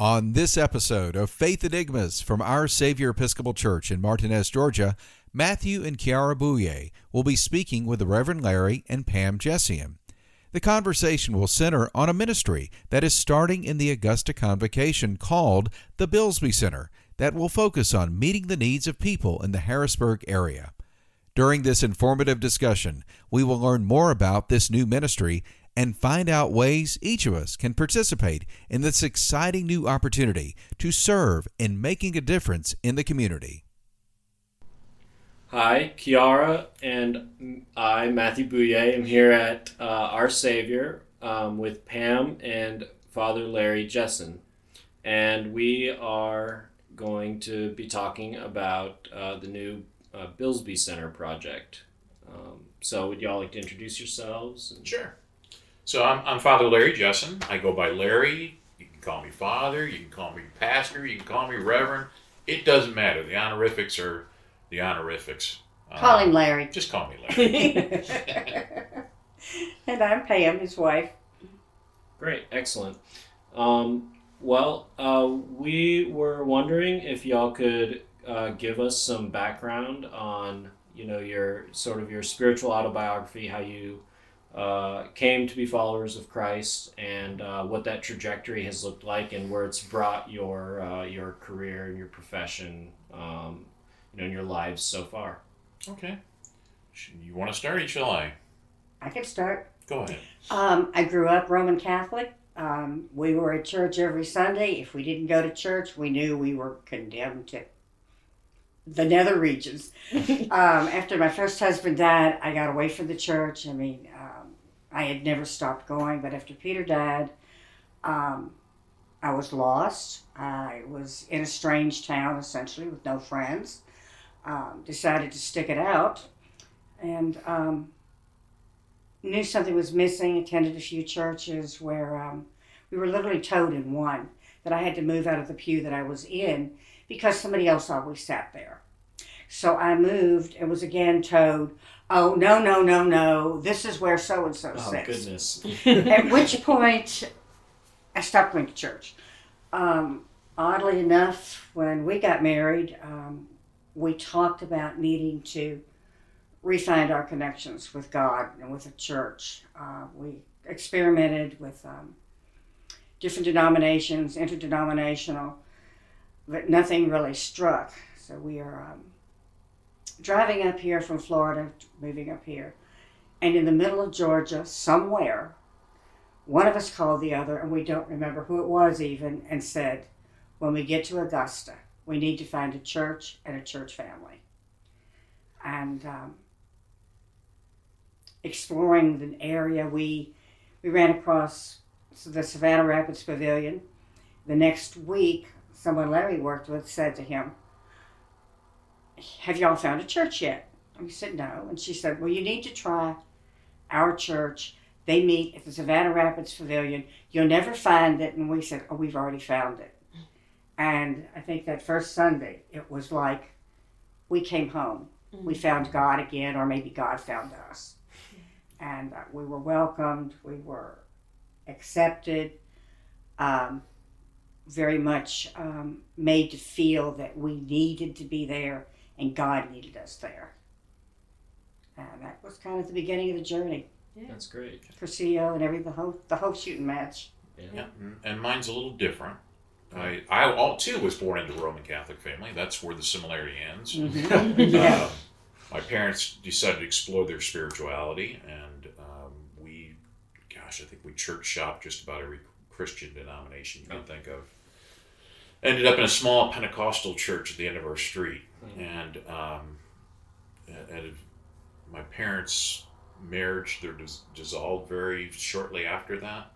On this episode of Faith Enigmas from Our Savior Episcopal Church in Martinez, Georgia, Matthew and Kiara Bouye will be speaking with the Reverend Larry and Pam Jesion. The conversation will center on a ministry that is starting in the Augusta Convocation called the Byllesby Center that will focus on meeting the needs of people in the Harrisburg area. During this informative discussion, we will learn more about this new ministry and find out ways each of us can participate in this exciting new opportunity to serve in making a difference in the community. Hi, Kiara and I, Matthew Bouye, am here at uh, Our Savior um, with Pam and Father Larry Jesion. And we are going to be talking about uh, the new uh, Byllesby Center project. Um, so, would y'all like to introduce yourselves? And... Sure. So I'm, I'm Father Larry Jesion. I go by Larry. You can call me Father. You can call me Pastor. You can call me Reverend. It doesn't matter. The honorifics are the honorifics. Call um, him Larry. Just call me Larry. and I'm Pam, his wife. Great, excellent. Um, well, uh, we were wondering if y'all could uh, give us some background on, you know, your sort of your spiritual autobiography, how you uh, came to be followers of Christ and uh, what that trajectory has looked like and where it's brought your uh, your career and your profession, um, you know, in your lives so far. Okay. You want to start, or shall I? I can start. Go ahead. Um, I grew up Roman Catholic. Um, we were at church every Sunday. If we didn't go to church, we knew we were condemned to the nether regions. um, after my first husband died, I got away from the church. I mean, I had never stopped going, but after Peter died, um, I was lost. I was in a strange town, essentially, with no friends. Um, decided to stick it out and um, knew something was missing. Attended a few churches where um, we were literally towed in one that I had to move out of the pew that I was in because somebody else always sat there. So I moved and was again told, oh no no no no this is where so and so sits. goodness. At which point i stopped going to church. Um, oddly enough when we got married um, we talked about needing to refind our connections with god and with the church. Uh, we experimented with um, different denominations interdenominational but nothing really struck. So we are um, driving up here from Florida, moving up here, and in the middle of Georgia, somewhere, one of us called the other, and we don't remember who it was even, and said, When we get to Augusta, we need to find a church and a church family. And um, exploring the area, we, we ran across the Savannah Rapids Pavilion. The next week, someone Larry worked with said to him, have y'all found a church yet? And we said, No. And she said, Well, you need to try our church. They meet at the Savannah Rapids Pavilion. You'll never find it. And we said, Oh, we've already found it. And I think that first Sunday, it was like we came home. Mm-hmm. We found God again, or maybe God found us. And uh, we were welcomed, we were accepted, um, very much um, made to feel that we needed to be there and God needed us there. And that was kind of the beginning of the journey. Yeah. That's great. For CEO and every the whole the whole shooting match. Yeah. yeah. And mine's a little different. I, I all too was born into a Roman Catholic family. That's where the similarity ends. Mm-hmm. yeah. Uh, my parents decided to explore their spirituality, and um, we, gosh, I think we church shopped just about every Christian denomination you can oh. think of. Ended up in a small Pentecostal church at the end of our street, Mm-hmm. And um, and my parents' marriage they dis- dissolved very shortly after that,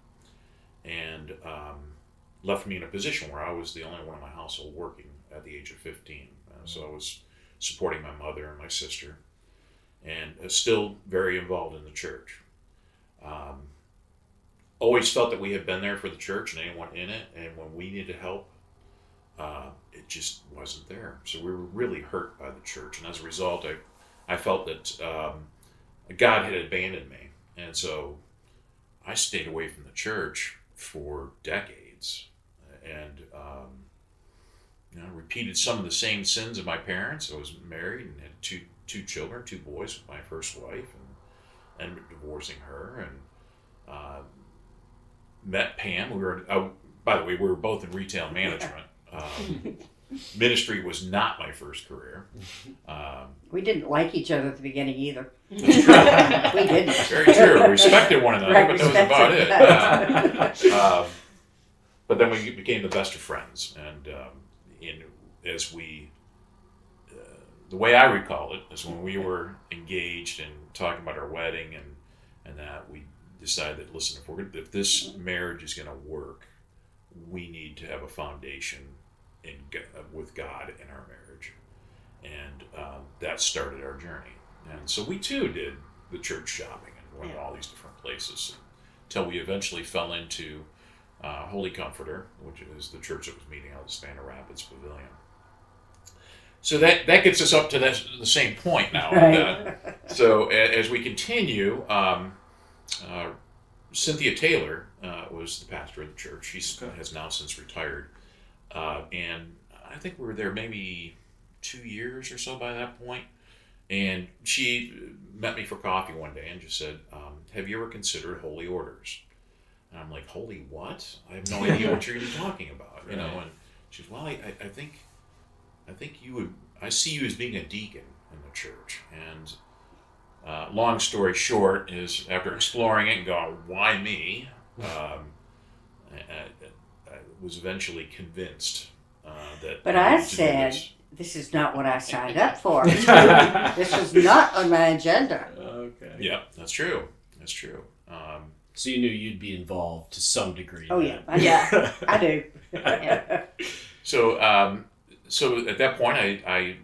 and um, left me in a position where I was the only one in my household working at the age of fifteen. Uh, so I was supporting my mother and my sister, and uh, still very involved in the church. Um, always felt that we had been there for the church and anyone in it, and when we needed help, uh, it just wasn't there. So we were really hurt by the church, and as a result, I, I felt that um, God had abandoned me, and so I stayed away from the church for decades, and you know, repeated some of the same sins of my parents. I was married and had two two children, two boys with my first wife, and ended up divorcing her and uh, met Pam. We were, uh, by the way, we were both in retail management. Um, ministry was not my first career. Um, We didn't like each other at the beginning either. We didn't. Very true. We respected one another, Right, but that was about it. Uh, um, but then we became the best of friends, and um, in as we, uh, the way I recall it is when we were engaged and talking about our wedding and and that we decided that listen, if we're if this marriage is going to work, we need to have a foundation in uh, with God in our marriage, and um, that started our journey. And so we too did the church shopping and went to all these different places until we eventually fell into uh, Holy Comforter, which is the church that was meeting out of the Savannah Rapids Pavilion. So that, that gets us up to that, the same point now. And, uh, so a- as we continue, um, uh, Cynthia Taylor uh, was the pastor of the church. She Okay. has now since retired, uh, and I think we were there maybe two years or so by that point. And she met me for coffee one day and just said, um, "Have you ever considered holy orders?" And I'm like, "Holy what? I have no idea what you're going to be talking about." You know, and she's, "Well, I, I think, I think you would. I see you as being a deacon in the church." And uh, long story short is, after exploring it and going, "Why me?" Um, was eventually convinced uh, that. But I I needed to do said, this. this is not what I signed up for. this was not on my agenda. okay. Yeah, that's true. That's true. Um, So you knew you'd be involved to some degree. Oh, then. yeah. Yeah, I do. Yeah. so, um, so at that point, I, I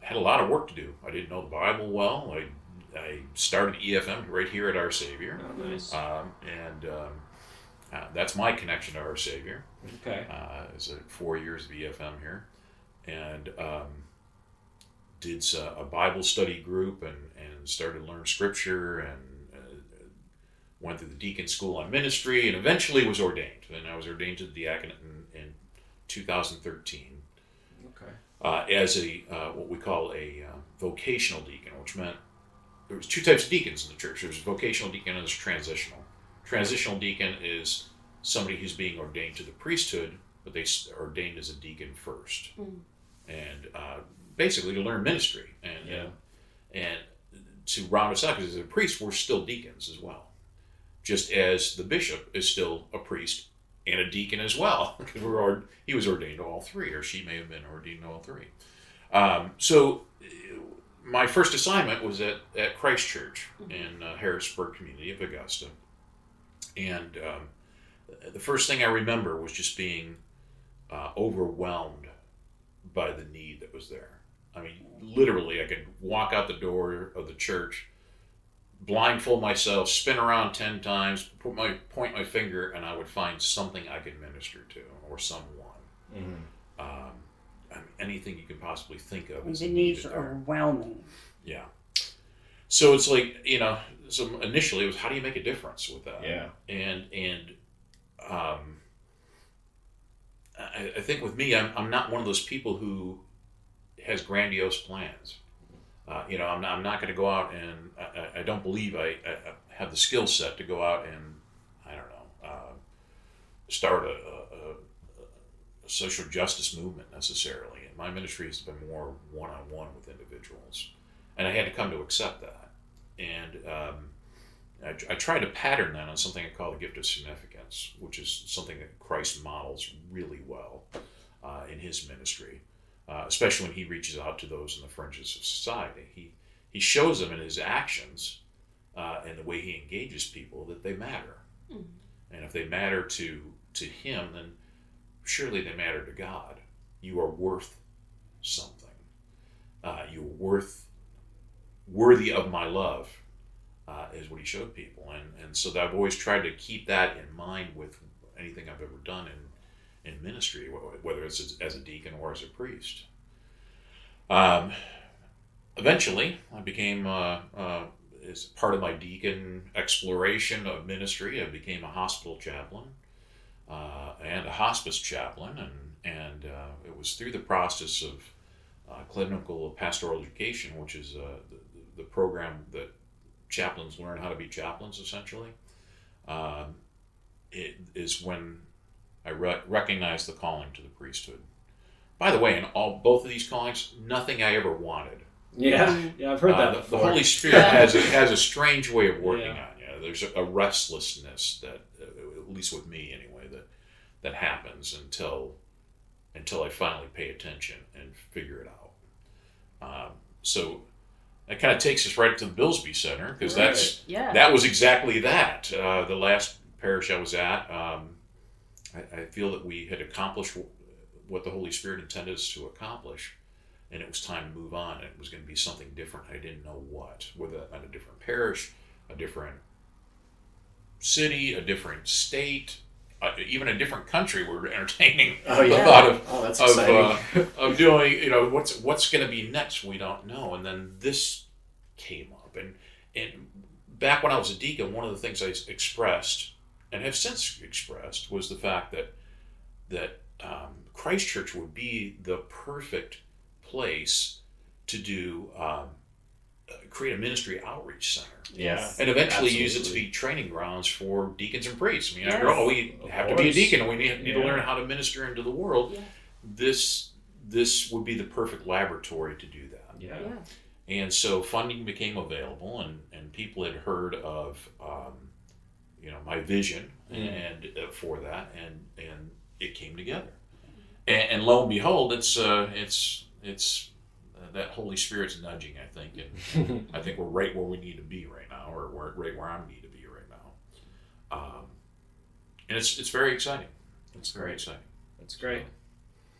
had a lot of work to do. I didn't know the Bible well. I, I started EFM right here at Our Savior, Oh, nice. um, and um, uh, that's my connection to Our Savior. Okay. Uh, it's a four years of EFM here, and um, did uh, a Bible study group and and started to learn Scripture and uh, went through the deacon school on ministry and eventually was ordained. And I was ordained to the diaconate in, in 2013 Okay. uh, as a uh, what we call a uh, vocational deacon, which meant there was two types of deacons in the church. There was a vocational deacon and there's transitional. Transitional deacon is somebody who's being ordained to the priesthood, but they're ordained as a deacon first, and uh, basically to learn ministry and Yeah. and to round us out because as a priest we're still deacons as well, just as the bishop is still a priest and a deacon as well because we're ord- he was ordained to all three or she may have been ordained to all three. Um, so uh, my first assignment was at, at Christ Church in uh, Harrisburg community of Augusta. And um, the first thing I remember was just being uh, overwhelmed by the need that was there. I mean, literally, I could walk out the door of the church, blindfold myself, spin around 10 times, put my, point my finger, and I would find something I could minister to or someone. Mhm. Um, I mean, anything you can possibly think of. is The needed needs are overwhelming. Yeah. So it's like you know. So initially, it was how do you make a difference with that? Yeah. And and um, I, I think with me, I'm I'm not one of those people who has grandiose plans. Uh, you know, I'm not, I'm not going to go out and I, I- don't believe I, I have the skill set to go out and I don't know uh, start a, a, a, a social justice movement necessarily. And My ministry has been more one on one with individuals, and I had to come to accept that. And um, I, I tried to pattern that on something I call the gift of significance, which is something that Christ models really well uh, in his ministry, uh, especially when he reaches out to those in the fringes of society. He he shows them in his actions uh, and the way he engages people that they matter, and if they matter to to him, then surely they matter to God. You are worth something. Uh, you're worth worthy of my love uh, is what he showed people. And and so I've always tried to keep that in mind with anything I've ever done in in ministry whether it's as, as a deacon or as a priest. Um, eventually I became uh, uh, as part of my deacon exploration of ministry I became a hospital chaplain uh, and a hospice chaplain. And and uh, it was through the process of uh, clinical pastoral education, which is the, the program that chaplains learn how to be chaplains, essentially. Um, it is when I re- recognized the calling to the priesthood. By the way, in all both of these callings, nothing I ever wanted. Yeah, yeah, I've heard Uh, that the, the. Holy Spirit has a, has a strange way of working Yeah. on you. There's a, a restlessness that, uh, at least with me anyway, that that happens until until I finally pay attention and figure it out. Um, so that kind of takes us right to the Byllesby Center because that's Yeah. that was exactly that. Uh, the last parish I was at, um, I, I feel that we had accomplished what the Holy Spirit intended us to accomplish, and it was time to move on. It was going to be something different. I didn't know what, whether meant a different parish, a different city, a different state, uh, even a different country. We were entertaining Oh the thought of oh, of, uh, of doing you know what's what's going to be next we don't know. And then this came up. And and back when i was a deacon one of the things i expressed and have since expressed was the fact that that um, christ church would be the perfect place to do um, create a ministry outreach center yeah. and eventually use it to be training grounds for deacons and priests. I mean, Yes. after all, we Of have to be a deacon, and we need, need to learn how to minister into the world. Yeah. This this would be the perfect laboratory to do that. Yeah. Yeah. And so funding became available, and, and people had heard of um, you know my vision Mm. and uh, for that, and and it came together. And, and lo and behold, it's uh, it's it's uh, that Holy Spirit's nudging, I think, and I think we're right where we need to be right now, or we're right where I need to be right now. Um, and it's it's very exciting. It's very exciting. That's great.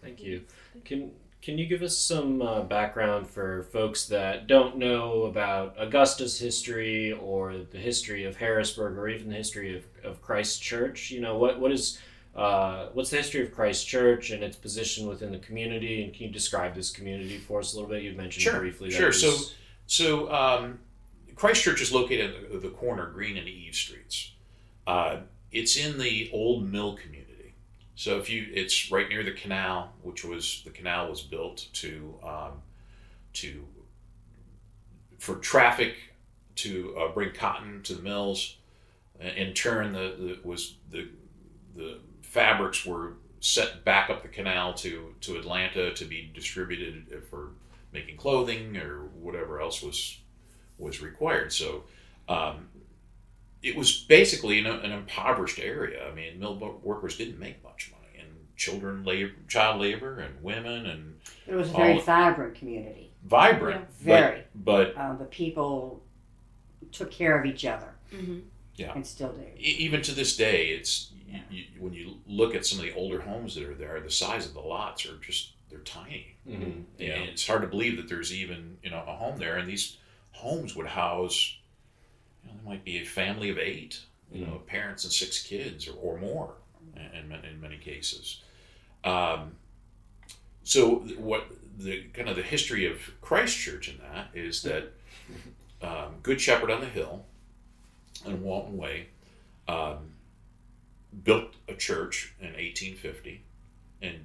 Thank you. Can can you give us some uh, background for folks that don't know about Augusta's history or the history of Harrisburg or even the history of, of Christ Church? You know, what what is uh, what's the history of Christ Church and its position within the community? And can you describe this community for us a little bit? You've mentioned Sure, briefly. sure. it was- So um, Christ Church is located at the corner Greene and Eve Streets. Uh, it's in the old mill community. So if you, it's right near the canal, which was the canal was built to um, to for traffic to uh, bring cotton to the mills. In turn, the, the was the the fabrics were set back up the canal to to Atlanta to be distributed for making clothing or whatever else was was required. So um, it was basically an, an impoverished area. I mean, mill workers didn't make much money, and children labor, child labor, and women, and It was a very All- vibrant community. vibrant. Very. But, but Uh, the people took care of each other Mm-hmm. Yeah. and still do. even to this day, it's you, you, when you look at some of the older homes that are there, the size of the lots are just they're tiny. Mhm. Yeah. And it's hard to believe that there's even you know a home there, and these homes would house, you know, there might be a family of eight, you know, parents and six kids or, or more, in, in, in many cases. Um, so what the kind of the history of Christchurch in that is that um, Good Shepherd on the Hill and Walton Way um, built a church in 1850 and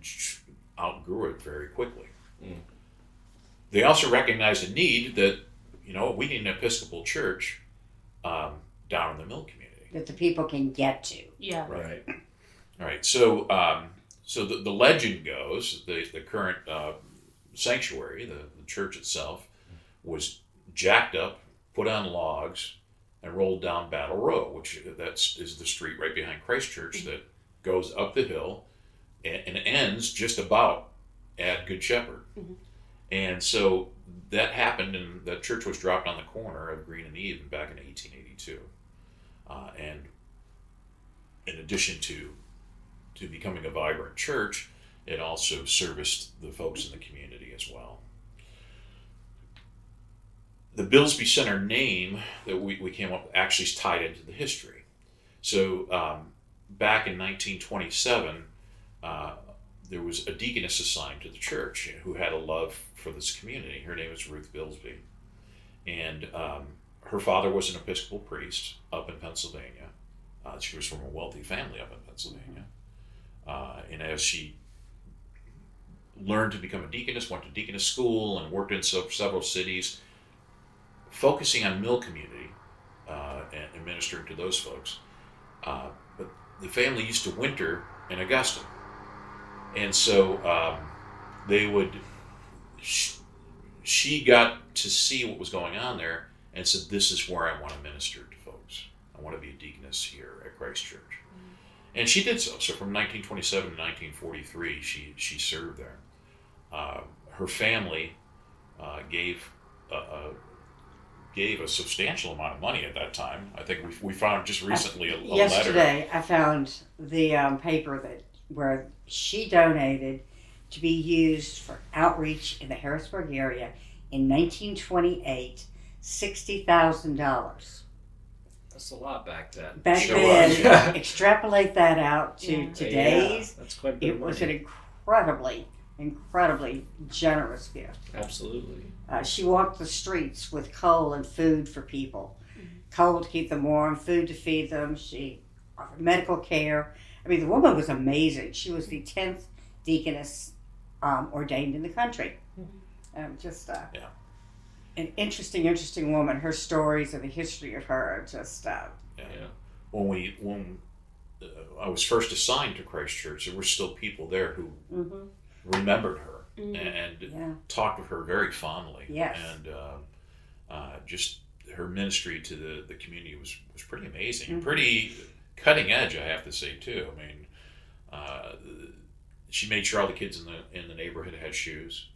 outgrew it very quickly. Mm. They also recognized a need that, you know, we need an Episcopal church um, down in the mill community. That the people can get to. Yeah. Right. All right. So, um, so the, the legend goes the the current uh, sanctuary, the, the church itself, was jacked up, put on logs, and rolled down Battle Row, which that's is the street right behind Christ Church that goes up the hill and, and ends just about at Good Shepherd. Mhm. And so that happened, and that church was dropped on the corner of Greene and Eve back in 1882. Uh, and in addition to to becoming a vibrant church, it also serviced the folks in the community as well. The Byllesby Center name that we, we came up with actually is tied into the history. So um, back in 1927, uh, there was a deaconess assigned to the church who had a love for this community. Her name was Ruth Byllesby. And um, her father was an Episcopal priest up in Pennsylvania. Uh, she was from a wealthy family up in Pennsylvania. Uh, and as she learned to become a deaconess, went to deaconess school, and worked in several cities, focusing on mill community uh, and, and ministering to those folks. Uh, but the family used to winter in Augusta, and so um, they would. She, she got to see what was going on there and said, "This is where I want to minister to folks. I want to be a deaconess here at Christ Church." And she did so. So from 1927 to 1943, she she served there. Uh, her family uh, gave a, a, gave a substantial amount of money at that time. I think we, we found just recently a, a Yesterday, letter. I found the um, paper that where she donated to be used for outreach in the Harrisburg area in 1928, sixty thousand dollars. That's a lot back then. Back Sure then, was, yeah. extrapolate that out to Yeah. today's, Yeah, that's quite a bit it of was an incredibly, incredibly generous gift. Absolutely. Uh, she walked the streets with coal and food for people. Coal to keep them warm, food to feed them. She offered medical care. I mean, the woman was amazing. She was the 10th deaconess um, ordained in the country. Um, just uh, Yeah. an interesting, interesting woman. Her stories and the history of her are just. Uh, Yeah. Yeah. When we when uh, I was first assigned to Christchurch, there were still people there who mhm, remembered her Mhm. and Yeah. talked with her very fondly. Yes. And uh, uh, just her ministry to the, the community was, was pretty amazing. Mhm. Pretty cutting edge, I have to say, too. I mean, uh, she made sure all the kids in the, in the neighborhood had shoes.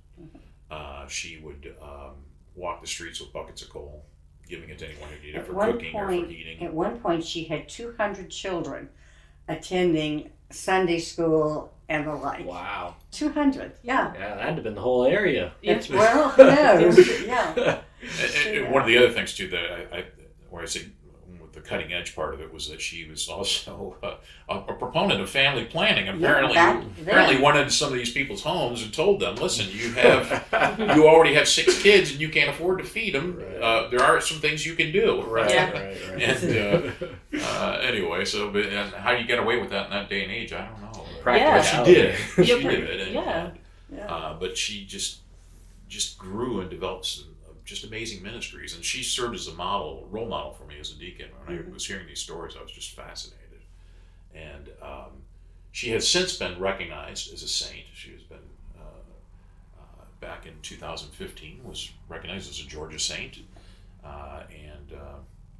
Uh, she would um, walk the streets with buckets of coal, giving it to anyone who needed it for cooking or for point- heating. At one point, she had 200 children attending Sunday school and the like. Wow. 200, yeah. Yeah, that'd have been the whole area. It's, well, who knows? yeah. And- and- and one of the other things too that I, I where I say the cutting edge part of it was that she was also uh, a, a proponent of family planning. Apparently, back apparently went into some of these people's homes and told them, "Listen, you have you already have six kids and you can't afford to feed them. Right. Uh, there are some things you can do." Right, Yeah. right, right. And uh, uh, anyway, so but and how do you get away with that in that day and age? I don't know. Yeah. But she did. Yeah, she pretty- did. And, yeah. Yeah. uh, but she just just grew and developed some uh, just amazing ministries, and she served as a model, role model for me as a deacon. When Mhm. I was hearing these stories, I was just fascinated. And um, she has since been recognized as a saint. She has been uh, uh, back in 2015 was recognized as a Georgia saint, uh, and uh,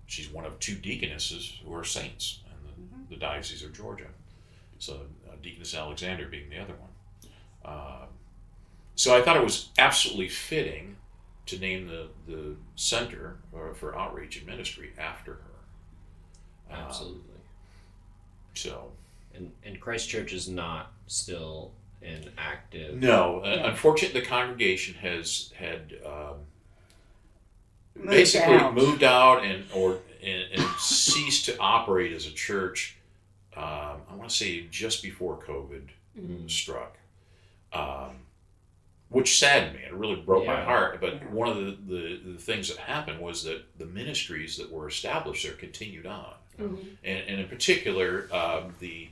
she's one of two deaconesses who are saints in the, the diocese of Georgia. So Deaconess Alexander being the other one. Uh, so I thought it was absolutely fitting to name the, the center for outreach and ministry after her. Um, Absolutely. so And and Christ Church is not still an active. no, uh, Yeah. unfortunately, the congregation has had um, Moved basically out. moved out and or and, and ceased to operate as a church. Um, I want to say just before COVID Mm. struck, um, which saddened me. It really broke my heart. But Yeah. one of the, the, the things that happened was that the ministries that were established there continued on, Mhm. and, and in particular um, the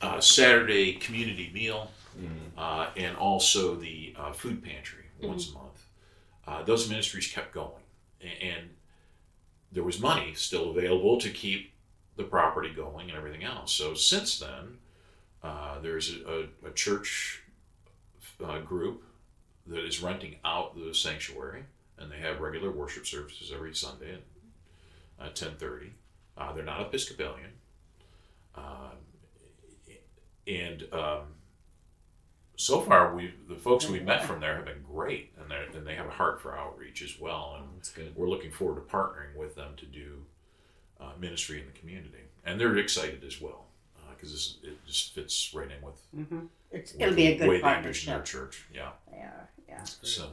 uh, Saturday community meal Mm. uh, and also the uh, food pantry once a month. Uh, those ministries kept going, A- and there was money still available to keep the property going and everything else. So since then, uh, there's a, a, church uh, group that is renting out the sanctuary, and they have regular worship services every Sunday at uh, ten thirty. Uh, they're not Episcopalian, um, and um, so far we the folks we've met from there have been great, and they and they have a heart for outreach as well, and we're looking forward to partnering with them to do uh, ministry in the community, and they're excited as well because it just fits right in with. Mhm. It's, with it'll be a the way good they envision their church. Yeah, Yeah, yeah. so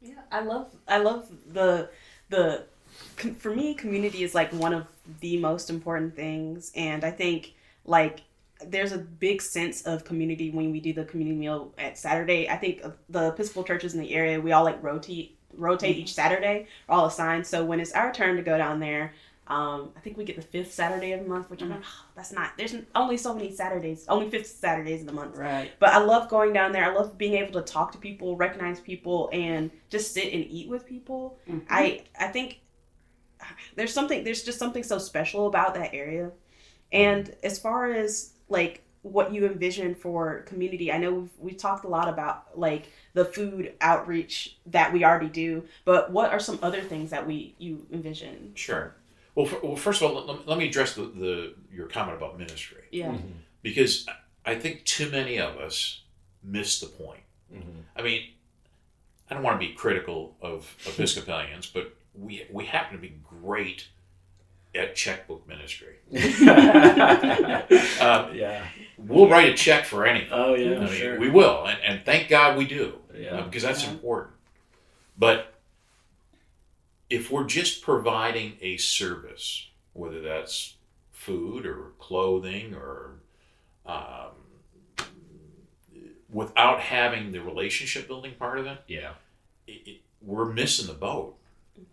Yeah, I love I love the the for me community is like one of the most important things and I think like there's a big sense of community when we do the community meal at Saturday. I think the Episcopal churches in the area we all like rotate rotate each Saturday, we're all assigned. So when it's our turn to go down there, Um, I think we get the fifth Saturday of the month, which I'm like, oh, that's not. There's only so many Saturdays, only fifth Saturdays in the month. Right. But I love going down there. I love being able to talk to people, recognize people, and just sit and eat with people. Mhm. I I think there's something there's just something so special about that area. And as far as like what you envision for community, I know we've, we've talked a lot about like the food outreach that we already do, but what are some other things that we you envision? Sure. Well, for, well first of all, let, let me address the, the your comment about ministry Yeah. because I think too many of us miss the point. Mhm. I mean, I don't want to be critical of Episcopalians, but we we happen to be great at checkbook ministry. Um, yeah. We'll write a check for anything. Oh yeah. I mean, sure. We will, and, and thank God we do, Yeah. because that's Yeah. important. But if we're just providing a service, whether that's food or clothing or um, without having the relationship building part of it, yeah. it, it, we're missing the boat.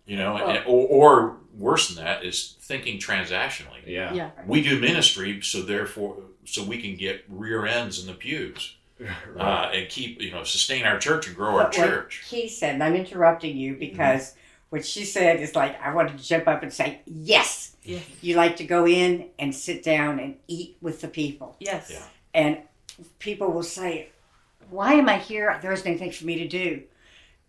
You know, Well- and, or, or worse than that is thinking transactionally. Yeah. Yeah. We do ministry, so therefore, so we can get rear ends in the pews Right. uh, and keep, you know, sustain our church and grow our But what church. He said, and I'm interrupting you because what she said is like, I wanted to jump up and say, yes. Yeah. You like to go in and sit down and eat with the people. Yes. Yeah. And people will say, Why am I here? There's nothing for me to do.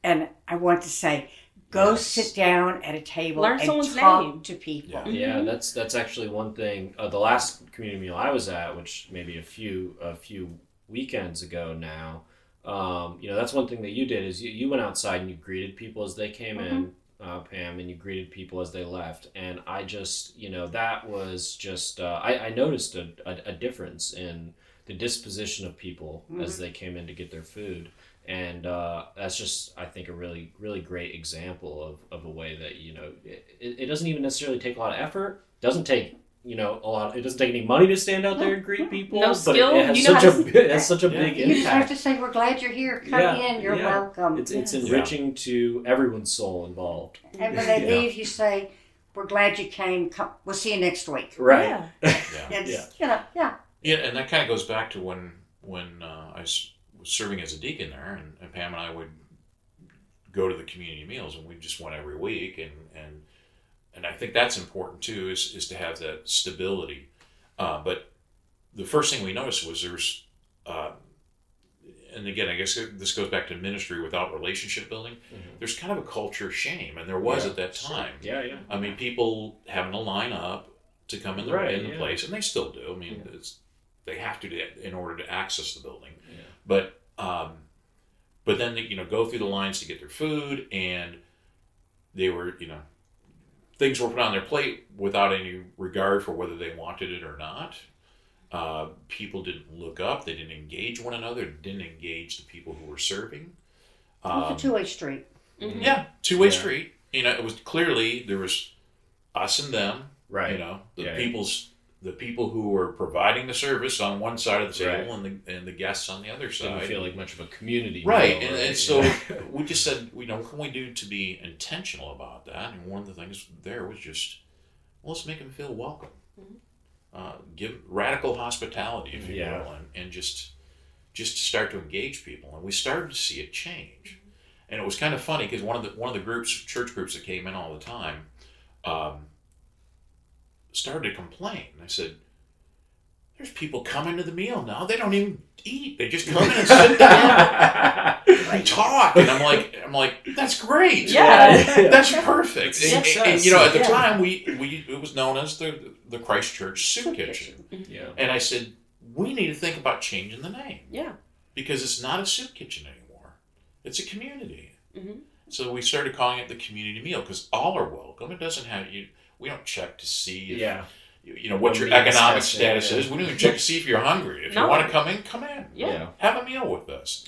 And I want to say, Go Yes. sit down at a table Learn and someone's talk name. to people. Yeah. Yeah, Mhm. that's that's actually one thing. Uh, the last community meal I was at, which maybe a few a few weekends ago now, um, you know, that's one thing that you did is you, you went outside and you greeted people as they came in, uh, Pam, and you greeted people as they left, and I just you know that was just uh, I, I noticed a, a, a difference in the disposition of people as they came in to get their food. And uh, that's just, I think, a really, really great example of, of a way that you know it, it doesn't even necessarily take a lot of effort. Doesn't take you know a lot. It doesn't take any money to stand out there and greet people. No but skill, It, it has you such a to- it has such a Yeah. big You just have to say, We're glad you're here. Come Yeah, in. You're yeah. welcome. It's it's Yes. enriching to everyone's soul involved. and when they Yeah. leave, you say, We're glad you came. Come, we'll see you next week. Right. Yeah. Yeah. It's, you know, yeah. Yeah, and that kind of goes back to when when uh, I s- was serving as a deacon there, and, and Pam and I would go to the community meals, and we just went every week, and and and I think that's important too, is is to have that stability. Uh, but the first thing we noticed was there's, uh, and again, I guess this goes back to ministry without relationship building. Mhm. There's kind of a culture of shame, and there was Yeah, at that sure. time. Yeah, yeah. I mean, people having to line up to come in the, Right, in the yeah. place, and they still do. I mean, Yeah. it's, they have to do- in order to access the building. Yeah. But um, but then they, you know go through the lines to get their food, and they were you know things were put on their plate without any regard for whether they wanted it or not. Uh, people didn't look up. They didn't engage one another. Didn't engage the people who were serving. Um, it's a two way street. Mhm. yeah, two way Yeah. street. You know, it was clearly there was us and them. Right. You know, the Yeah, yeah. people's the people who were providing the service on one side of the Right. table and the and the guests on the other Didn't side. feel like much of a community. right, meal, and, right? and so we just said, you know, what can we do to be intentional about that? And one of the things there was just, well, let's make them feel welcome. Mhm. Uh, give radical hospitality, if you Yeah. will, and, and just just start to engage people. And we started to see it change. And it was kind of funny because one of the one of the groups, church groups that came in all the time, um, started to complain. I said, "There's people coming to the meal now. They don't even eat. They just come in and sit down and talk." And I'm like, "I'm like, that's great. Yeah. that's perfect." It's And, and, you know, at the Yeah. time, we we it was known as the the Christ Church Soup Kitchen. yeah. And I said, "We need to think about changing the name." Yeah. because it's not a soup kitchen anymore. It's a community. Mhm. So we started calling it the community meal because all are welcome. It doesn't have you. We don't check to see if, Yeah. you, you know what your economic testing, status yeah. is. We don't even check to see if you're hungry. If No. you want to come in, come in. Yeah. Have a meal with us.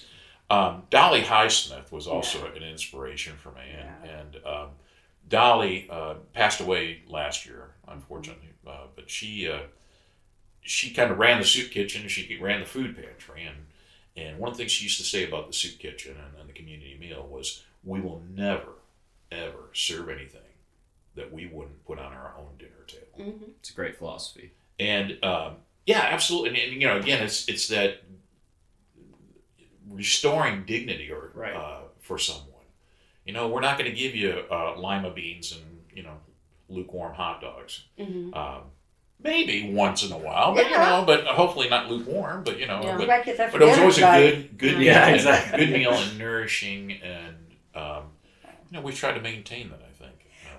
Um, Dolly Highsmith was also an inspiration for me, and, and um, Dolly uh, passed away last year, unfortunately. Uh, but she uh, she kind of ran the soup kitchen. She ran the food pantry, and and one of the things she used to say about the soup kitchen and, and the community meal was, "We will never, ever serve anything that we wouldn't put on our own dinner table. Mm-hmm. It's a great philosophy. And um, yeah, absolutely. And, and, you know, again, it's it's that restoring dignity or Right. uh, for someone. You know, we're not going to give you uh, lima beans and you know lukewarm hot dogs. Mm-hmm. Um, maybe once in a while, but you know, but hopefully not lukewarm. But you know, Yeah. but, Right, 'cause but it was always a good good meal, Yeah, and- exactly. good meal and nourishing, and um, you know, we try to maintain that.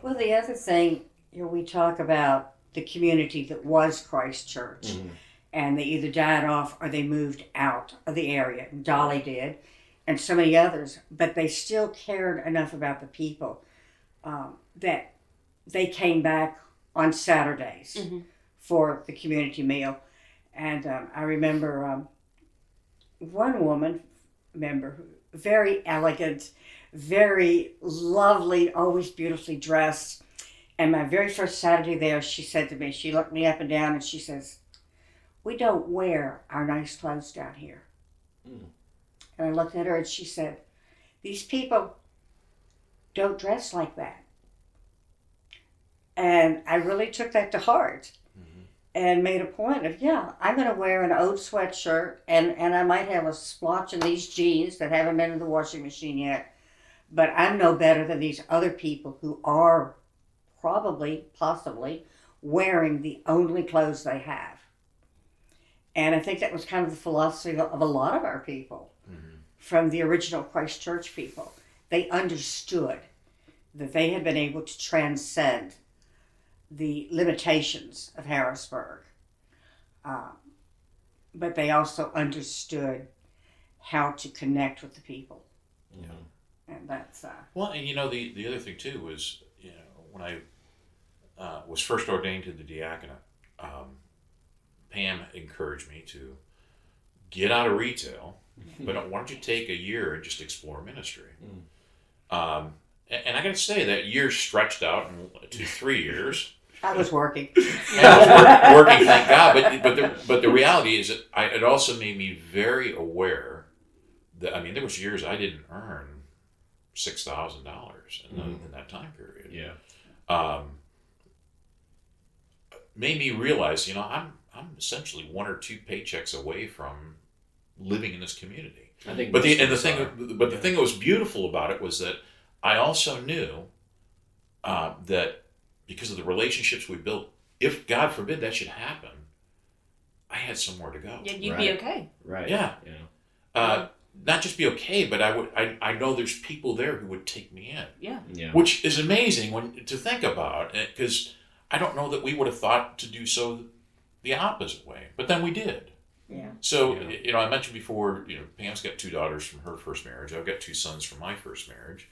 I think. Well, the other thing, you know, we talk about the community that was Christ Church, Mm-hmm. and they either died off or they moved out of the area. Dolly did, and so many others, but they still cared enough about the people um, that they came back on Saturdays Mhm. for the community meal. And um, I remember um, one woman member, very elegant, very lovely, always beautifully dressed. And my very first Saturday there, she said to me, she looked me up and down and she says, We don't wear our nice clothes down here. Mm. And I looked at her and she said, These people don't dress like that. And I really took that to heart and made a point of, yeah, I'm going to wear an old sweatshirt and, and I might have a splotch in these jeans that haven't been in the washing machine yet. But I'm no better than these other people who are probably, possibly, wearing the only clothes they have. And I think that was kind of the philosophy of a lot of our people mm-hmm. from the original Christchurch people. They understood that they had been able to transcend the limitations of Harrisburg. Um, but they also understood how to connect with the people. Yeah. And that's, uh, Well, and you know the the other thing too was you know when I uh, was first ordained to the diaconate, um, Pam encouraged me to get out of retail, but why don't you take a year and just explore ministry? Um, and, and I got to say that year stretched out in- to three years. I was working. And I was work, working, thank God. But but the but the reality is that I, it also made me very aware that I mean there was years I didn't earn six thousand dollars in, the- Mhm. in that time period. Yeah. Um, made me realize, you know, I'm I'm essentially one or two paychecks away from living in this community. I think. But the and the thing, are. but the Yeah. thing that was beautiful about it was that I also knew uh, that because of the relationships we built, if God forbid that should happen, I had somewhere to go. Yeah, you'd Right. be okay. Right. Yeah. Yeah. Uh, not just be okay, but I would. I, I know there's people there who would take me in, Yeah. Yeah. which is amazing when to think about because I don't know that we would have thought to do so the opposite way, but then we did. Yeah. So Yeah. you know, I mentioned before, you know, Pam's got two daughters from her first marriage. I've got two sons from my first marriage,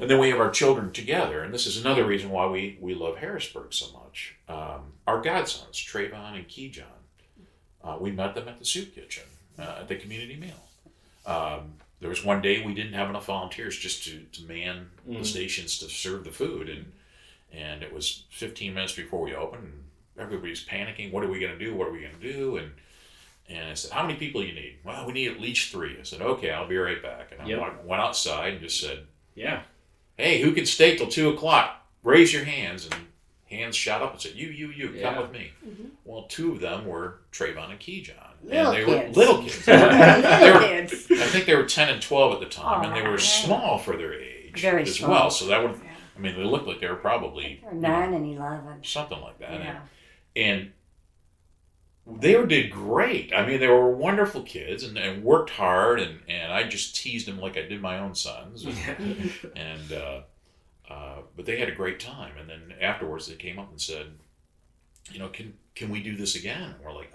and then we have our children together. And this is another reason why we we love Harrisburg so much. Um, our godsons, Trayvon and Keyjohn, uh, we met them at the soup kitchen uh, at the community meal. Um, there was one day we didn't have enough volunteers just to, to man the Mhm. stations to serve the food, and and it was 15 minutes before we opened. And everybody's panicking. What are we going to do? What are we going to do? And and I said, "How many people you need?" Well, we need at least three. I said, "Okay, I'll be right back." And I Yep. went outside and just said, Yeah. "Hey, who can stay till two o'clock? Raise your hands." And hands shot up and said, "You, you, you, Yeah. come with me." Mhm. Well, two of them were Trayvon and Keyjohn, Little and they kids. were little kids. Little They were- kids. I think they were ten and twelve at the time, and they were Aw. small for their age Very as small. well. So that would, Yeah. I mean, they looked like they were probably They're nine and eleven. something like that. And- and they were- did great. I mean, they were wonderful kids and, and worked hard, and, and I just teased them like I did my own sons. and uh, uh, but they had a great time. And then afterwards, they came up and said, "You know, can can we do this again?" And we're like,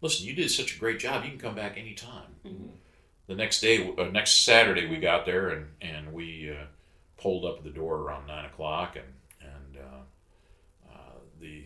"Listen, you did such a great job. You can come back anytime." Mhm. The next day, uh, next Saturday, we got there and and we uh, pulled up at the door around nine o'clock, and and uh, uh, the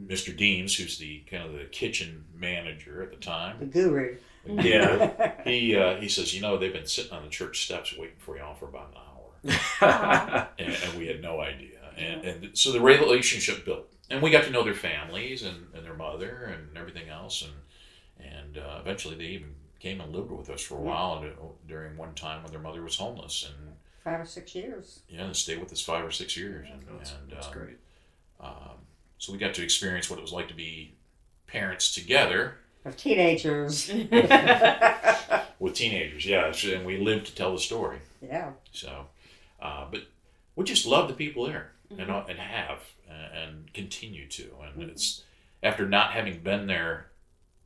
Mr. Deems, who's the kind of the kitchen manager at the time, The time, guru. Yeah. he uh, he says, you know, they've been sitting on the church steps waiting for y'all for about an hour, and, and we had no idea, and and so the relationship built, and we got to know their families and, and their mother and everything else, and and uh, eventually they even came and lived with us for a while and, uh, during one time when their mother was homeless, and five or six years. Yeah, and stay with us five or six years, and, That's, and that's um, great. Um, so we got to experience what it was like to be parents together Of teenagers. with teenagers. Yeah, and we lived to tell the story. yeah. So, uh, but we just love the people there and uh, and have uh, and continue to. And it's after not having been there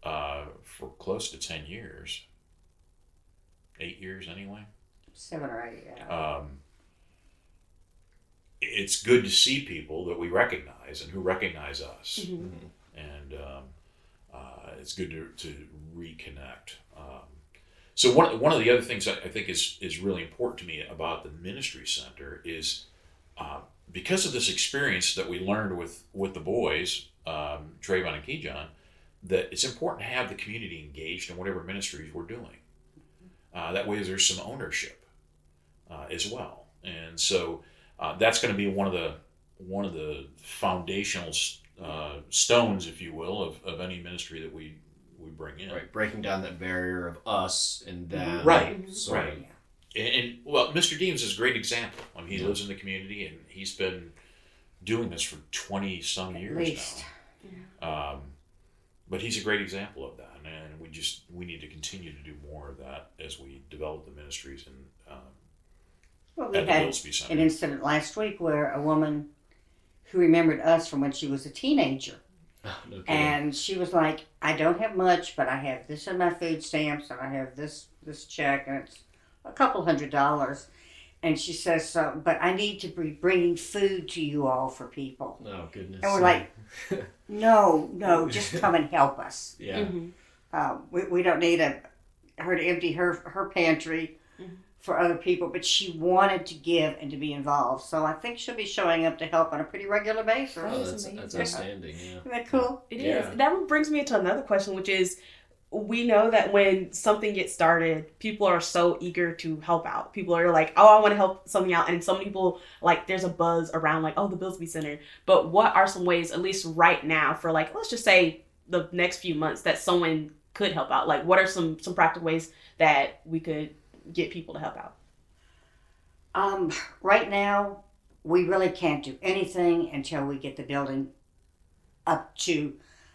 uh, for close to ten years, eight years anyway. Seven or eight, yeah. Um, it's good to see people that we recognize and who recognize us, and um, uh, it's good to, to reconnect. Um, so one one of the other things I, I think is is really important to me about the ministry center is uh, because of this experience that we learned with with the boys, um, Trayvon and Kejon, that it's important to have the community engaged in whatever ministries we're doing. Uh, that way, there's some ownership uh, as well, and so uh, that's going to be one of the one of the foundational uh, stones, if you will, of, of any ministry that we we bring in. Right, breaking down that barrier of us and them. Right, sort right. And, and well, Mr. Deems is a great example. I mean, he Yeah. lives in the community and he's been doing this for twenty some At years least. now. Um, but he's a great example of that, and we just we need to continue to do more of that as we develop the ministries and um, Well, we at the had Byllesby Center. an incident last week where a woman who remembered us from when she was a teenager. No. And she was like, I don't have much, but I have this in my food stamps and I have this this check and it's a couple hundred dollars. And she says, so, but I need to be bringing food to you all for people. oh goodness. And we're like, no, no, just come and help us. yeah. Mhm. Um, we, we don't need a, her to empty her, her pantry. For other people, but she wanted to give and to be involved. So I think she'll be showing up to help on a pretty regular basis. Oh, That is that's, amazing. outstanding. Yeah. Isn't that cool? It is. Yeah. That brings me to another question, which is we know that when something gets started, people are so eager to help out. People are like, oh, I want to help something out. And some people, like, there's a buzz around, like, oh, the Byllesby Center. But what are some ways, at least right now, for, like, let's just say the next few months, that someone could help out? Like, what are some, some practical ways that we could get people to help out? Um, right now, we really can't do anything until we get the building up to,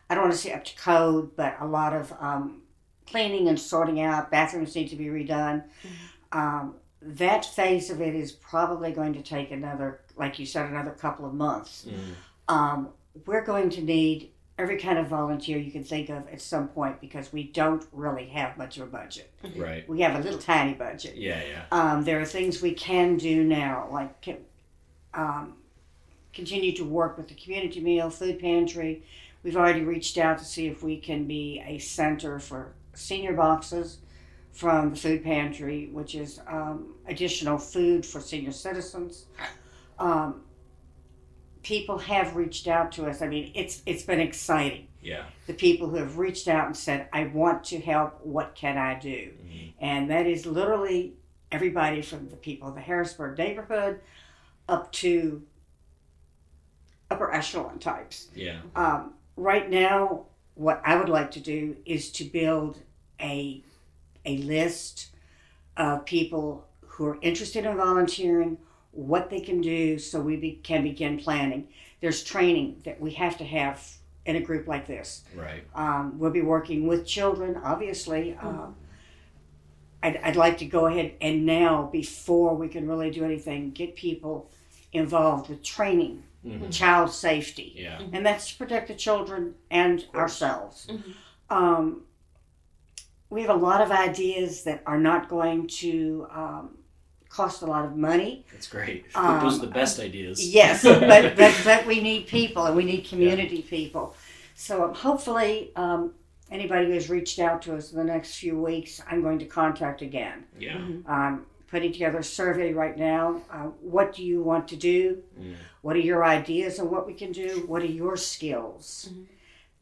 I don't want to say up to code, but a lot of um, cleaning and sorting out. Bathrooms need to be redone. Um, that phase of it is probably going to take another, like you said, another couple of months. Mm. Um, we're going to need every kind of volunteer you can think of at some point because we don't really have much of a budget. Right. We have a little tiny budget. Yeah. Yeah. Um, there are things we can do now, like can, um, continue to work with the community meal, food pantry. We've already reached out to see if we can be a center for senior boxes from the food pantry, which is um, additional food for senior citizens. Um, people have reached out to us. I mean, it's it's been exciting. Yeah. The people who have reached out and said, "I want to help. What can I do?" Mhm. and that is literally everybody from the people of the Harrisburg neighborhood up to upper echelon types. Yeah. Um, right now, what I would like to do is to build a a list of people who are interested in volunteering, what they can do, so we be, can begin planning. There's training that we have to have in a group like this. Right. Um, we'll be working with children, obviously. Um, I'd, I'd like to go ahead and now, before we can really do anything, get people involved with training, Mhm. child safety, Yeah. and that's to protect the children and ourselves. Mhm. Um, we have a lot of ideas that are not going to um, cost a lot of money. That's great. Um, Those are the best ideas. Yes, but, but, but we need people and we need community people. So um, hopefully, um, anybody who has reached out to us in the next few weeks, I'm going to contact again. Yeah. Um, putting together a survey right now. Uh, what do you want to do? Mm. What are your ideas on what we can do? What are your skills? Mhm.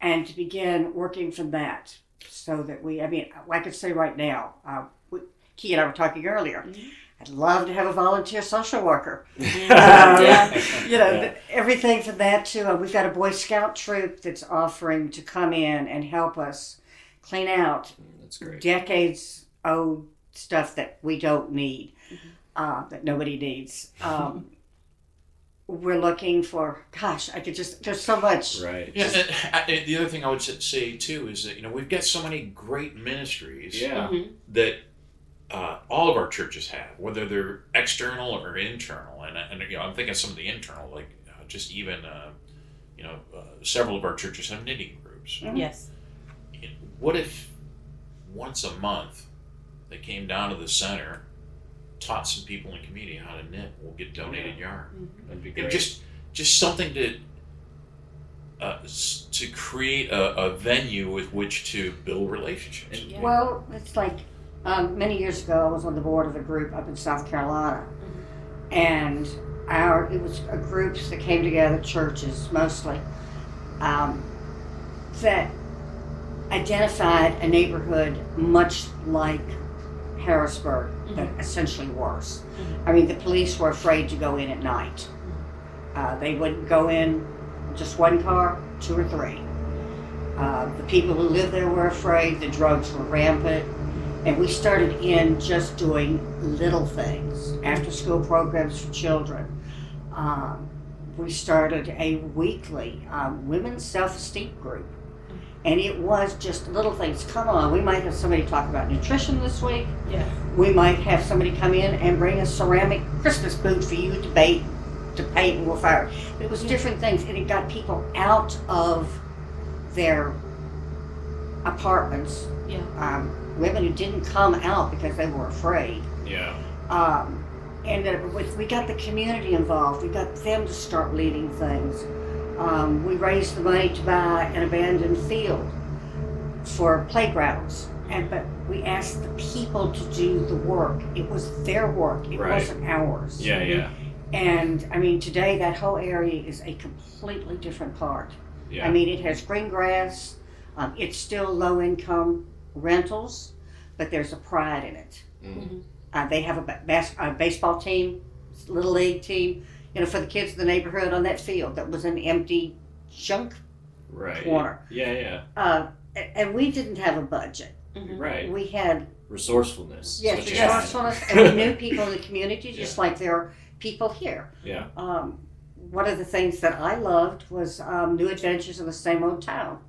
And to begin working from that so that we, I mean, like I could say right now, uh, we, Key and I were talking earlier. Mhm. I'd love to have a volunteer social worker. Yeah. You know, Yeah. everything from that to uh, we've got a Boy Scout troop that's offering to come in and help us clean out That's great. decades old stuff that we don't need. uh, that nobody needs. Um, we're looking for, gosh, I could just, there's so much. Right. Yeah, and, and the other thing I would say too is that you know we've got so many great ministries Yeah. Mhm. that uh, all of our churches have, whether they're external or internal. And, and you know, I'm thinking some of the internal, like uh, just even uh, you know, uh, several of our churches have knitting groups. Mhm. Yes. What if once a month they came down to the center, taught some people in the community how to knit? We'll get donated yarn. That'd be You know, great. just just something to uh, to create a, a venue with which to build relationships. Yeah. Well, it's like um, many years ago, I was on the board of a group up in South Carolina, and our it was a groups that came together, churches mostly, um, that identified a neighborhood much like Harrisburg, but essentially worse. I mean, the police were afraid to go in at night. Uh, they wouldn't go in just one car, two or three. Uh, the people who lived there were afraid. The drugs were rampant. And we started in just doing little things, after school programs for children. Um, we started a weekly um, women's self esteem group. And it was just little things. Come on, we might have somebody talk about nutrition this week. Yeah. We might have somebody come in and bring a ceramic Christmas boot for you to bait, to paint and we'll fire. It was different things, and it got people out of their apartments. Yeah. Um, women who didn't come out because they were afraid. yeah. Um, and that we- we got the community involved. We got them to start leading things. Um, we raised the money to buy an abandoned field for playgrounds, and but we asked the people to do the work. It was their work. It Right. wasn't ours. Yeah. Yeah. And I mean, today that whole area is a completely different part. Yeah. I mean, it has green grass. Um, it's still low income rentals, but there's a pride in it. Mm. Uh, they have a, bas- a baseball team, little league team, you know, for the kids in the neighborhood on that field that was an empty junk Right. corner. Yeah. Yeah. Uh, and we didn't have a budget. Mhm. Right. We had Resourcefulness. yes, what you had. resourcefulness, and we knew people in the community just like there are people here. Yeah. Um, one of the things that I loved was um, New Adventures in the Same Old Town.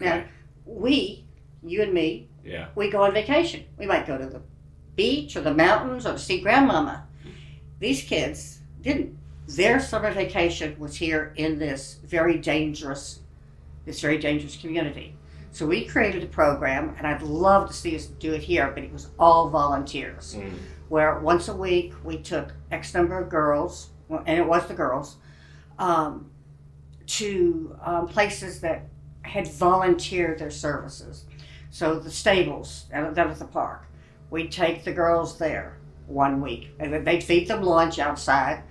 Now, we, you and me, Yeah. we go on vacation. We might go to the beach or the mountains or to see grandmama. These kids didn't. Their summer vacation was here in this very dangerous, this very dangerous community. So we created a program, and I'd love to see us do it here, but it was all volunteers. Mm. Where once a week we took X number of girls, and it was the girls, um, to um, places that had volunteered their services. So the stables, that was the park. We'd take the girls there one week. They'd feed them lunch outside,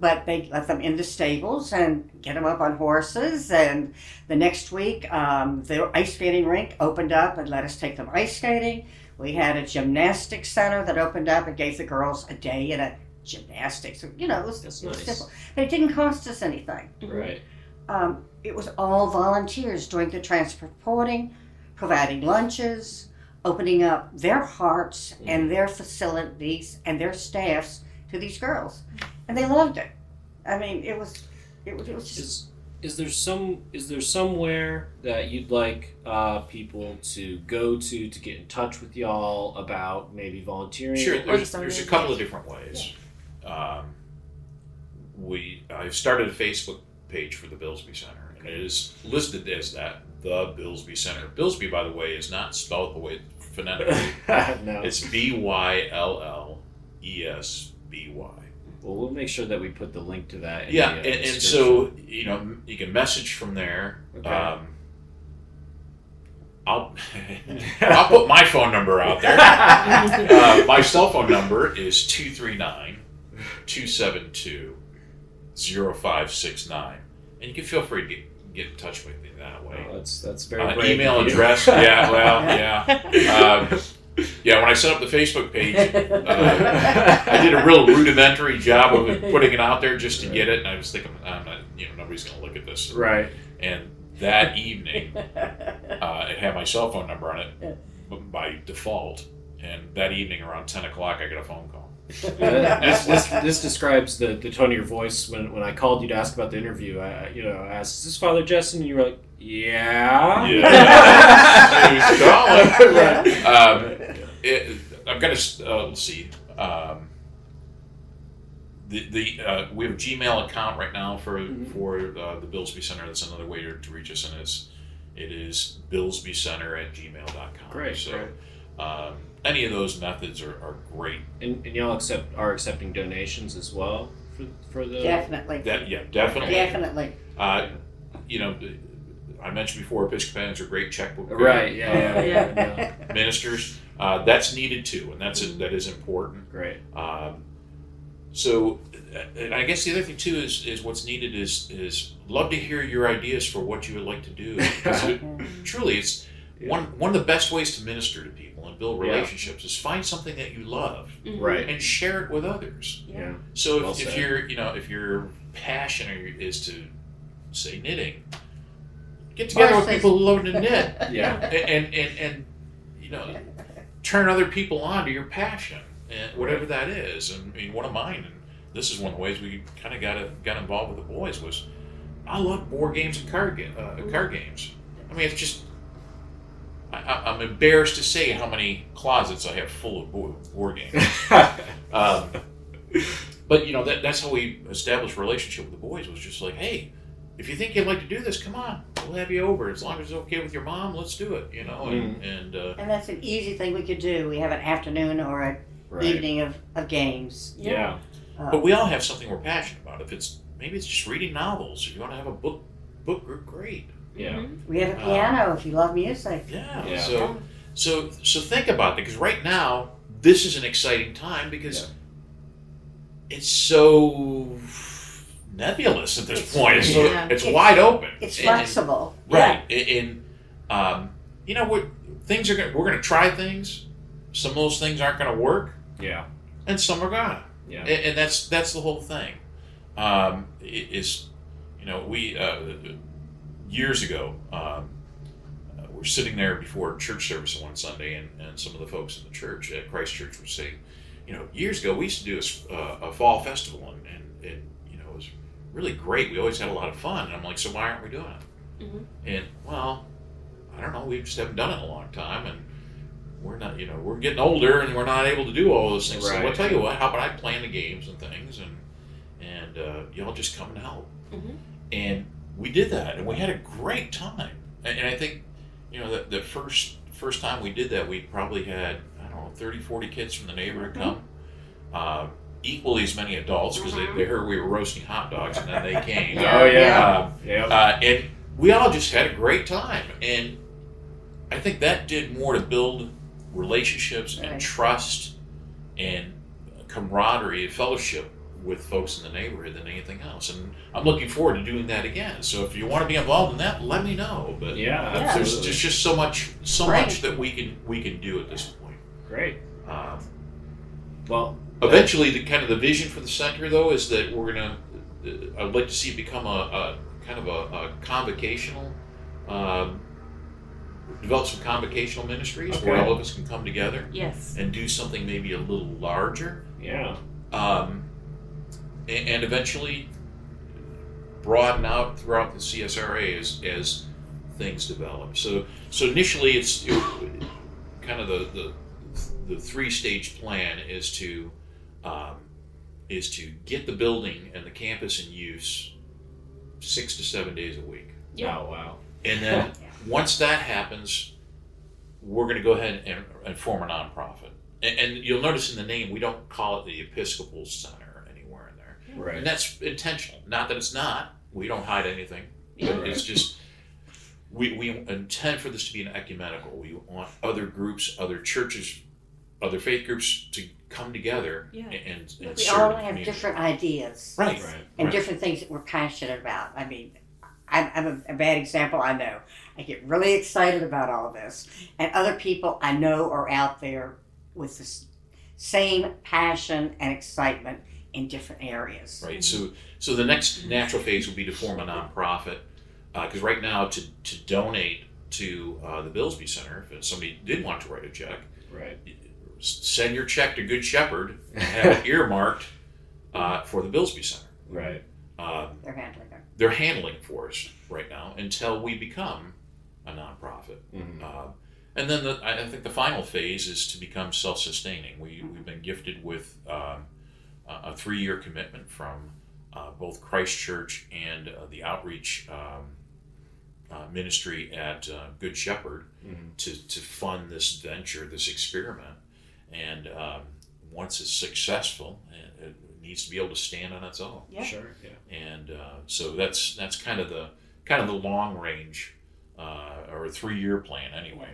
but they'd let them in the stables and get them up on horses. And the next week, um, the ice skating rink opened up and let us take them ice skating. We had a gymnastics center that opened up and gave the girls a day in a gymnastics. You know, it was, That's it was nice. simple. It didn't cost us anything Right. Um, it was all volunteers doing the transporting, providing lunches, opening up their hearts and their facilities and their staffs to these girls, and they loved it. I mean, it was, it was, it was just Is is there some is there somewhere that you'd like uh, people to go to to get in touch with y'all about maybe volunteering? Sure, Or there's, just there's a couple of different ways. Um, we I've started a Facebook page for the Byllesby Center, and it is listed as that the Byllesby Center. Byllesby, by the way, is not spelled the way phonetically. no. it's B Y L L E S B Y. well, we'll make sure that we put the link to that. In Yeah, the, uh, and, and so you know you can message from there. Okay. Um, I'll I'll put my phone number out there. Uh, my cell phone number is 239 272 0569. And you can feel free to get, get in touch with me that way. Oh, that's that's very Uh, email address, yeah, well, yeah. Um, yeah, when I set up the Facebook page, uh, I did a real rudimentary job of putting it out there just to get it, and I was thinking, I'm not, you know, nobody's going to look at this. right. And that evening, uh, it had my cell phone number on it by default. And that evening, around 10 o'clock, I got a phone call. This, this, this describes the, the tone of your voice when, when I called you to ask about the interview. I, you know, I asked, "Is this Father Justin?" And you were like, "Yeah." Yeah. Who's calling? Right. Um, it, I'm gonna uh, let's see. Um, the the uh, we have a Gmail account right now for Mhm. for uh, the Byllesby Center. That's another way to, to reach us, and it's it is byllesbycenter at gmail.com. Great, So great. Um, any of those methods are, are great. And, and y'all accept are accepting donations as well for for the Definitely. That yeah, definitely. Definitely. Uh, you know, I mentioned before, Episcopalians are great checkbook right. Yeah. Yeah. yeah, yeah. ministers. Uh, that's needed too, and that's that is important. Great. Um, so, uh, and I guess the other thing too is is what's needed is is love to hear your ideas for what you would like to do. It, truly, it's Yeah. one one of the best ways to minister to people and build Yeah. relationships is find something that you love Mhm. Right. and share it with others. Yeah. So Well if, if said. your you know if your passion is to say knitting, get together with people who love to knit Yeah. and, and and and you know turn other people on to your passion and whatever that is. And I mean, one of mine, and this is one of the ways we kind of got got involved with the boys was I love board games and card ga- uh, card games. I mean, it's just. I, I- I'm embarrassed to say how many closets I have full of board, board games. Um, but you know that, that's how we established a relationship with the boys was just like, hey, if you think you'd like to do this, come on, we'll have you over as long as it's okay with your mom. Let's do it, you know. And, and uh, And that's an easy thing we could do. We have an afternoon or an right. evening of, of games. Yeah. Uh, but we all have something we're passionate about. If it's maybe it's just reading novels. If you want to have a book book group, great. Yeah. Mhm. we have a piano if you love music. Yeah. Yeah. So so so think about that because right now this is an exciting time because it's so nebulous at this It's- point. It's, Yeah. it's It's- wide open. It's And- flexible. Right. And, um, you know what? Things are gonna, We're going to try things. Some of those things aren't going to work, Yeah. and some are gonna. Yeah. And, and that's that's the whole thing. Um, i- is you know we uh, years ago um, uh, we're sitting there before church service one Sunday, and, and some of the folks in the church at Christ Church were saying, you know, years ago we used to do a s- uh, a, fall festival, and, and, and you know it was really great. We always had a lot of fun, and I'm like, so why aren't we doing it? Mhm. And well, I don't know. We just haven't done it in a long time, and we're not, you know, we're getting older, and we're not able to do all those things. So I'll tell you what. How about I plan the games and things, and and uh, y'all just come and help. Mhm. And we did that, and we had a great time. And, and I think, you know, the, the first first time we did that, we probably had I don't know 30, 40 kids from the neighborhood come. Uh, equally as many adults because they, they heard we were roasting hot dogs and then they came. Oh yeah. Uh, Yeah. uh, and we all just had a great time. And I think that did more to build relationships and Right. trust and camaraderie and fellowship with folks in the neighborhood than anything else. And I'm looking forward to doing that again. So if you want to be involved in that, let me know. But yeah. Yeah. there's just, just so much so Right. much that we can we can do at this point. Great. Um, Well. Eventually, the kind of the vision for the center, though, is that we're gonna. uh, I'd like to see it become a, a kind of a, a convocational, um, develop some convocational ministries where all of us can come together Yes. and do something maybe a little larger, Yeah. um, and, and eventually broaden out throughout the CSRA as as things develop. So so initially, it's it, kind of the the the three stage plan is to um, is to get the building and the campus in use six to seven days a week, Yeah. Oh wow. and then once that happens, we're going to go ahead and, and form a nonprofit. And, and you'll notice in the name we don't call it the Episcopal Center anywhere in there, Right. and that's intentional. Not that it's not. We don't hide anything. But Right. It's just we, we intend for this to be an ecumenical. We want other groups, other churches, other faith groups to come together Yeah. and, and, and We all have community. different ideas Right. Right. and right. different things that we're passionate about. I mean, I'm, I'm a, a bad example, I know. I get really excited about all of this. And other people I know are out there with the same passion and excitement in different areas. Right. So so the next natural phase would be to form a nonprofit, because right now to to donate to uh, the Byllesby Center, if somebody did want to write a check, Right. send your check to Good Shepherd and have it earmarked uh, for the Byllesby Center. Right. Um, They're handling it. they're handling it for us right now until we become a nonprofit. Mhm. Uh, and then the, I I think the final phase is to become self-sustaining. We, we've been gifted with um, a a three-year commitment from uh, both Christchurch and uh, the outreach um, uh, ministry at uh, Good Shepherd Mhm. to, to fund this venture, this experiment. And um, once it's successful, it, it needs to be able to stand on its own Yeah. Sure. Yeah. and uh, so that's that's kind of the kind of the long range uh, or three year plan anyway,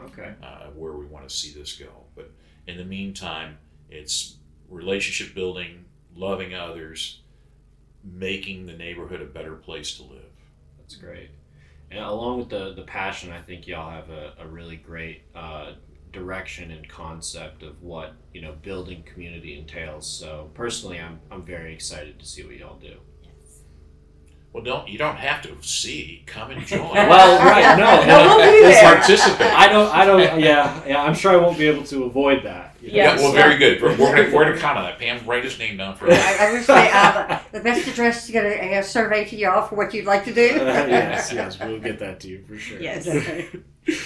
Okay. uh, where we want to see this go. But in the meantime, it's relationship building, loving others, making the neighborhood a better place to live. That's great. And along with the the passion, I think y'all have a, a really great uh, direction and concept of what you know building community entails. So personally, I'm I'm very excited to see what y'all do. Well, don't you don't have to see. Come and join. Well, right? No, No, we'll be there. like- participate. I don't. I don't. Yeah. Yeah. I'm sure I won't be able to avoid that. you know? Yeah. Yeah, well, very good. We're, we're, gonna, we're gonna count on that. Pam, write his name down for us. I, I would say uh, the best address to get a, a survey to y'all for what you'd like to do. Uh, yes. Yes. We'll get that to you for sure. Yes.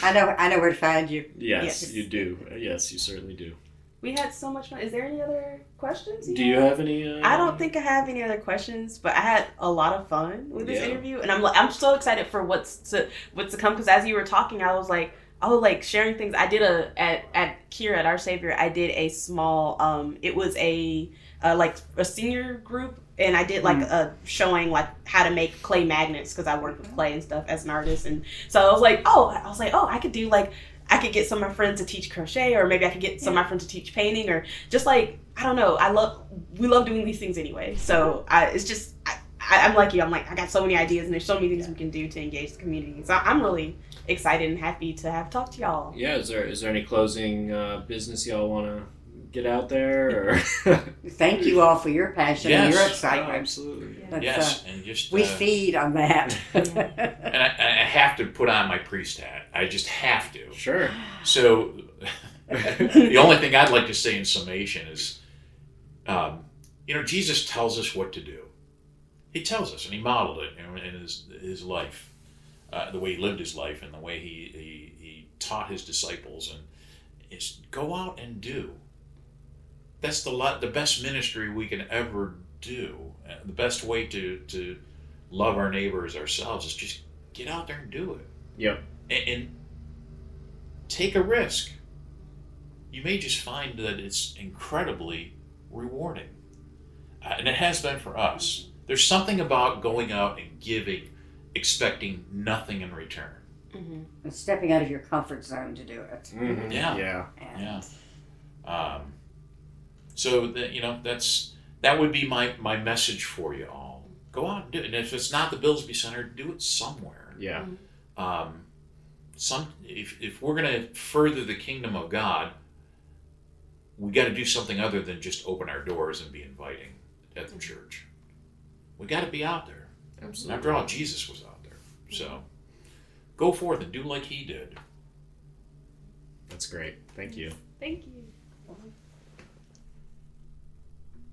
I know. I know where to find you. Yes, Yes. you do. Yes, you certainly do. We had so much fun. Is there any other questions? Do you have any? Uh, I don't think I have any other questions, but I had a lot of fun with this Yeah. interview, and I'm I'm so excited for what's to what's to come. Because as you were talking, I was like, I was like sharing things. I did a at at Kira at Our Savior. I did a small. Um, it was a uh, like a senior group, and I did like a showing like how to make clay magnets because I work with clay and stuff as an artist, and so I was like, oh, I was like, oh, I could do like. I could get some of my friends to teach crochet, or maybe I could get some of my friends to teach painting, or just like I don't know. I love we love doing these things anyway. So I, it's just I, I, I'm like you. I'm like I got so many ideas, and there's so many things we can do to engage the community. So I'm really excited and happy to have talked to y'all. Yeah. Is there is there any closing uh, business y'all want to get out there? Or Thank you all for your passion and your Yes. excitement. absolutely. That's, Yes, uh, and just we uh, feed on that. and I, I have to put on my priest hat. I just have to. Sure. So, the only thing I'd like to say in summation is, um, you know, Jesus tells us what to do. He tells us, and he modeled it you know, in his his life, uh, the way he lived his life, and the way he he, he taught his disciples, and is go out and do. That's the lot, the best ministry we can ever do. The best way to to love our neighbors ourselves is just get out there and do it Yep. and, and take a risk. You may just find that it's incredibly rewarding. Uh, and it has been for us. There's something about going out and giving, expecting nothing in return. Mm-hmm. And stepping out of your comfort zone to do it. Mhm. Yeah. Yeah. And Yeah. Um, so that you know, that's that would be my my message for you all. Go out and do it. And if it's not the Byllesby Center, do it somewhere. Yeah. Mm-hmm. um, some if, if we're going to further the kingdom of God, we got to do something other than just open our doors and be inviting at the mm-hmm. church. We got to be out there. Absolutely. After all, Jesus was out there. Mm-hmm. So go forth and do like he did. That's great. Thank you. Thank you.